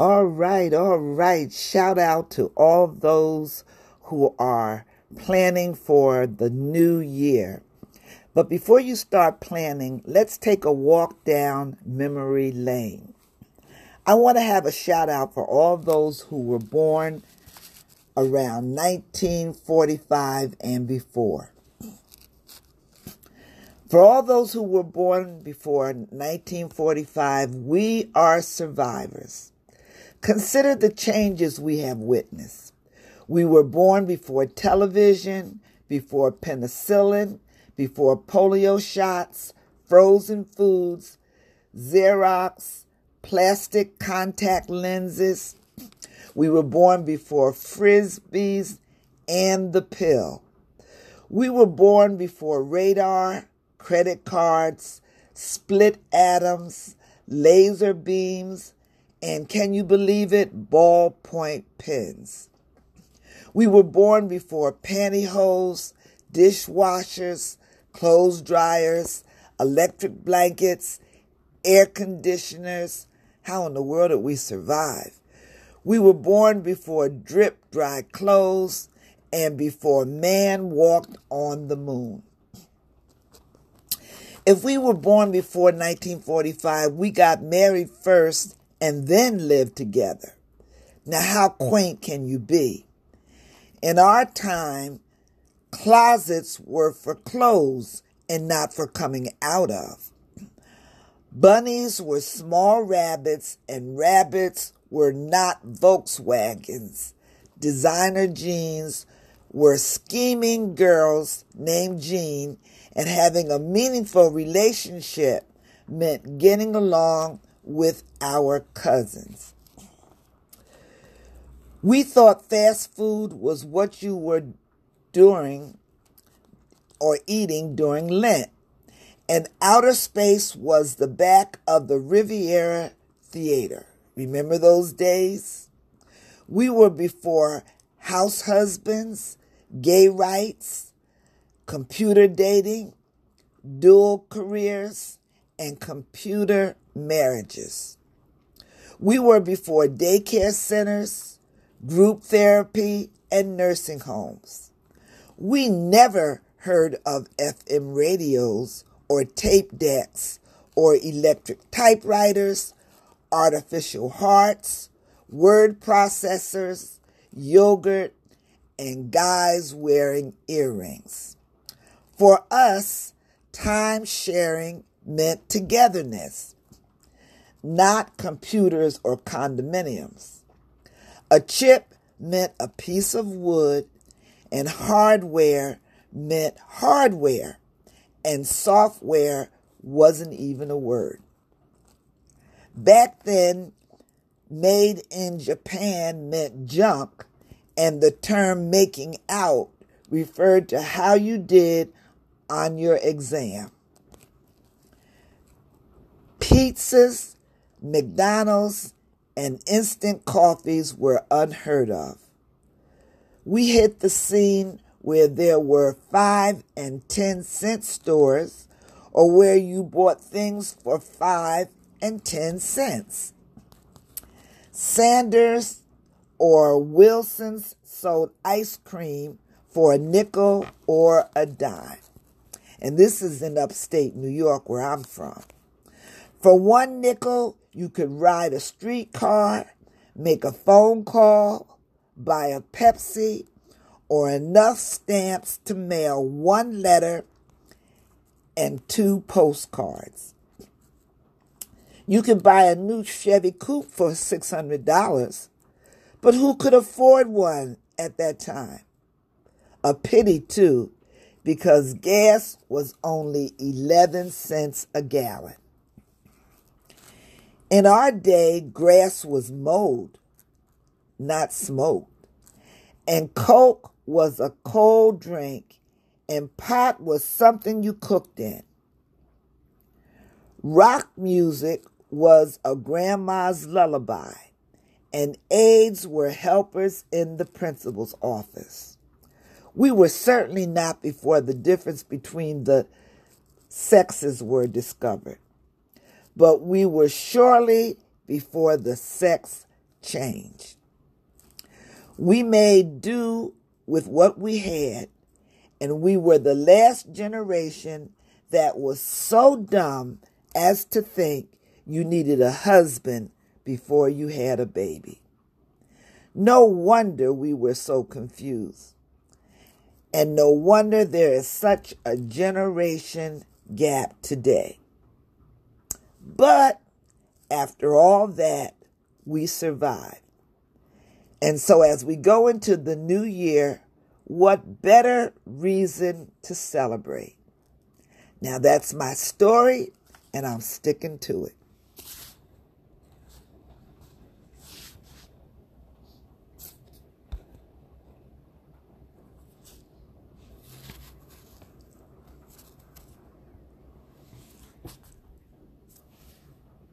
All right, all right. Shout out to all those who are planning for the new year. But before you start planning, let's take a walk down memory lane. I want to have a shout out for all those who were born around 1945 and before. For all those who were born before 1945, we are survivors. Consider the changes we have witnessed. We were born before television, before penicillin, before polio shots, frozen foods, Xerox, plastic contact lenses. We were born before frisbees and the pill. We were born before radar, credit cards, split atoms, laser beams, and can you believe it? Ballpoint pens. We were born before pantyhose, dishwashers, clothes dryers, electric blankets, air conditioners. How in the world did we survive? We were born before drip dry clothes and before man walked on the moon. If we were born before 1945, we got married first and then live together. Now, how quaint can you be? In our time, closets were for clothes and not for coming out of. Bunnies were small rabbits, and rabbits were not Volkswagens. Designer jeans were scheming girls named Jean, and having a meaningful relationship meant getting along with our cousins. We thought fast food was what you were doing or eating during Lent, and outer space was the back of the Riviera Theater. Remember those days? We were before house husbands, gay rights, computer dating, dual careers, and computer marriages. We were before daycare centers, group therapy, and nursing homes. We never heard of FM radios or tape decks or electric typewriters, artificial hearts, word processors, yogurt, and guys wearing earrings. For us, time sharing meant togetherness, not computers or condominiums. A chip meant a piece of wood, and hardware meant hardware, and software wasn't even a word. Back then, made in Japan meant junk, and the term making out referred to how you did on your exam pizzas, McDonald's, and instant coffees were unheard of. We hit the scene where there were five and ten cent stores or where you bought things for five and ten cents. Sanders or Wilson's sold ice cream for a nickel or a dime. And this is in upstate New York where I'm from. For one nickel, you could ride a streetcar, make a phone call, buy a Pepsi, or enough stamps to mail one letter and two postcards. You could buy a new Chevy Coupe for $600, but who could afford one at that time? A pity, too, because gas was only 11 cents a gallon. In our day, grass was mowed, not smoked. And Coke was a cold drink, and pot was something you cooked in. Rock music was a grandma's lullaby, and aides were helpers in the principal's office. We were certainly not before the difference between the sexes were discovered but we were surely before the sex changed. We made do with what we had, and we were the last generation that was so dumb as to think you needed a husband before you had a baby. No wonder we were so confused. And no wonder there is such a generation gap today. But after all that, we survived. And so as we go into the new year, what better reason to celebrate? Now that's my story, and I'm sticking to it.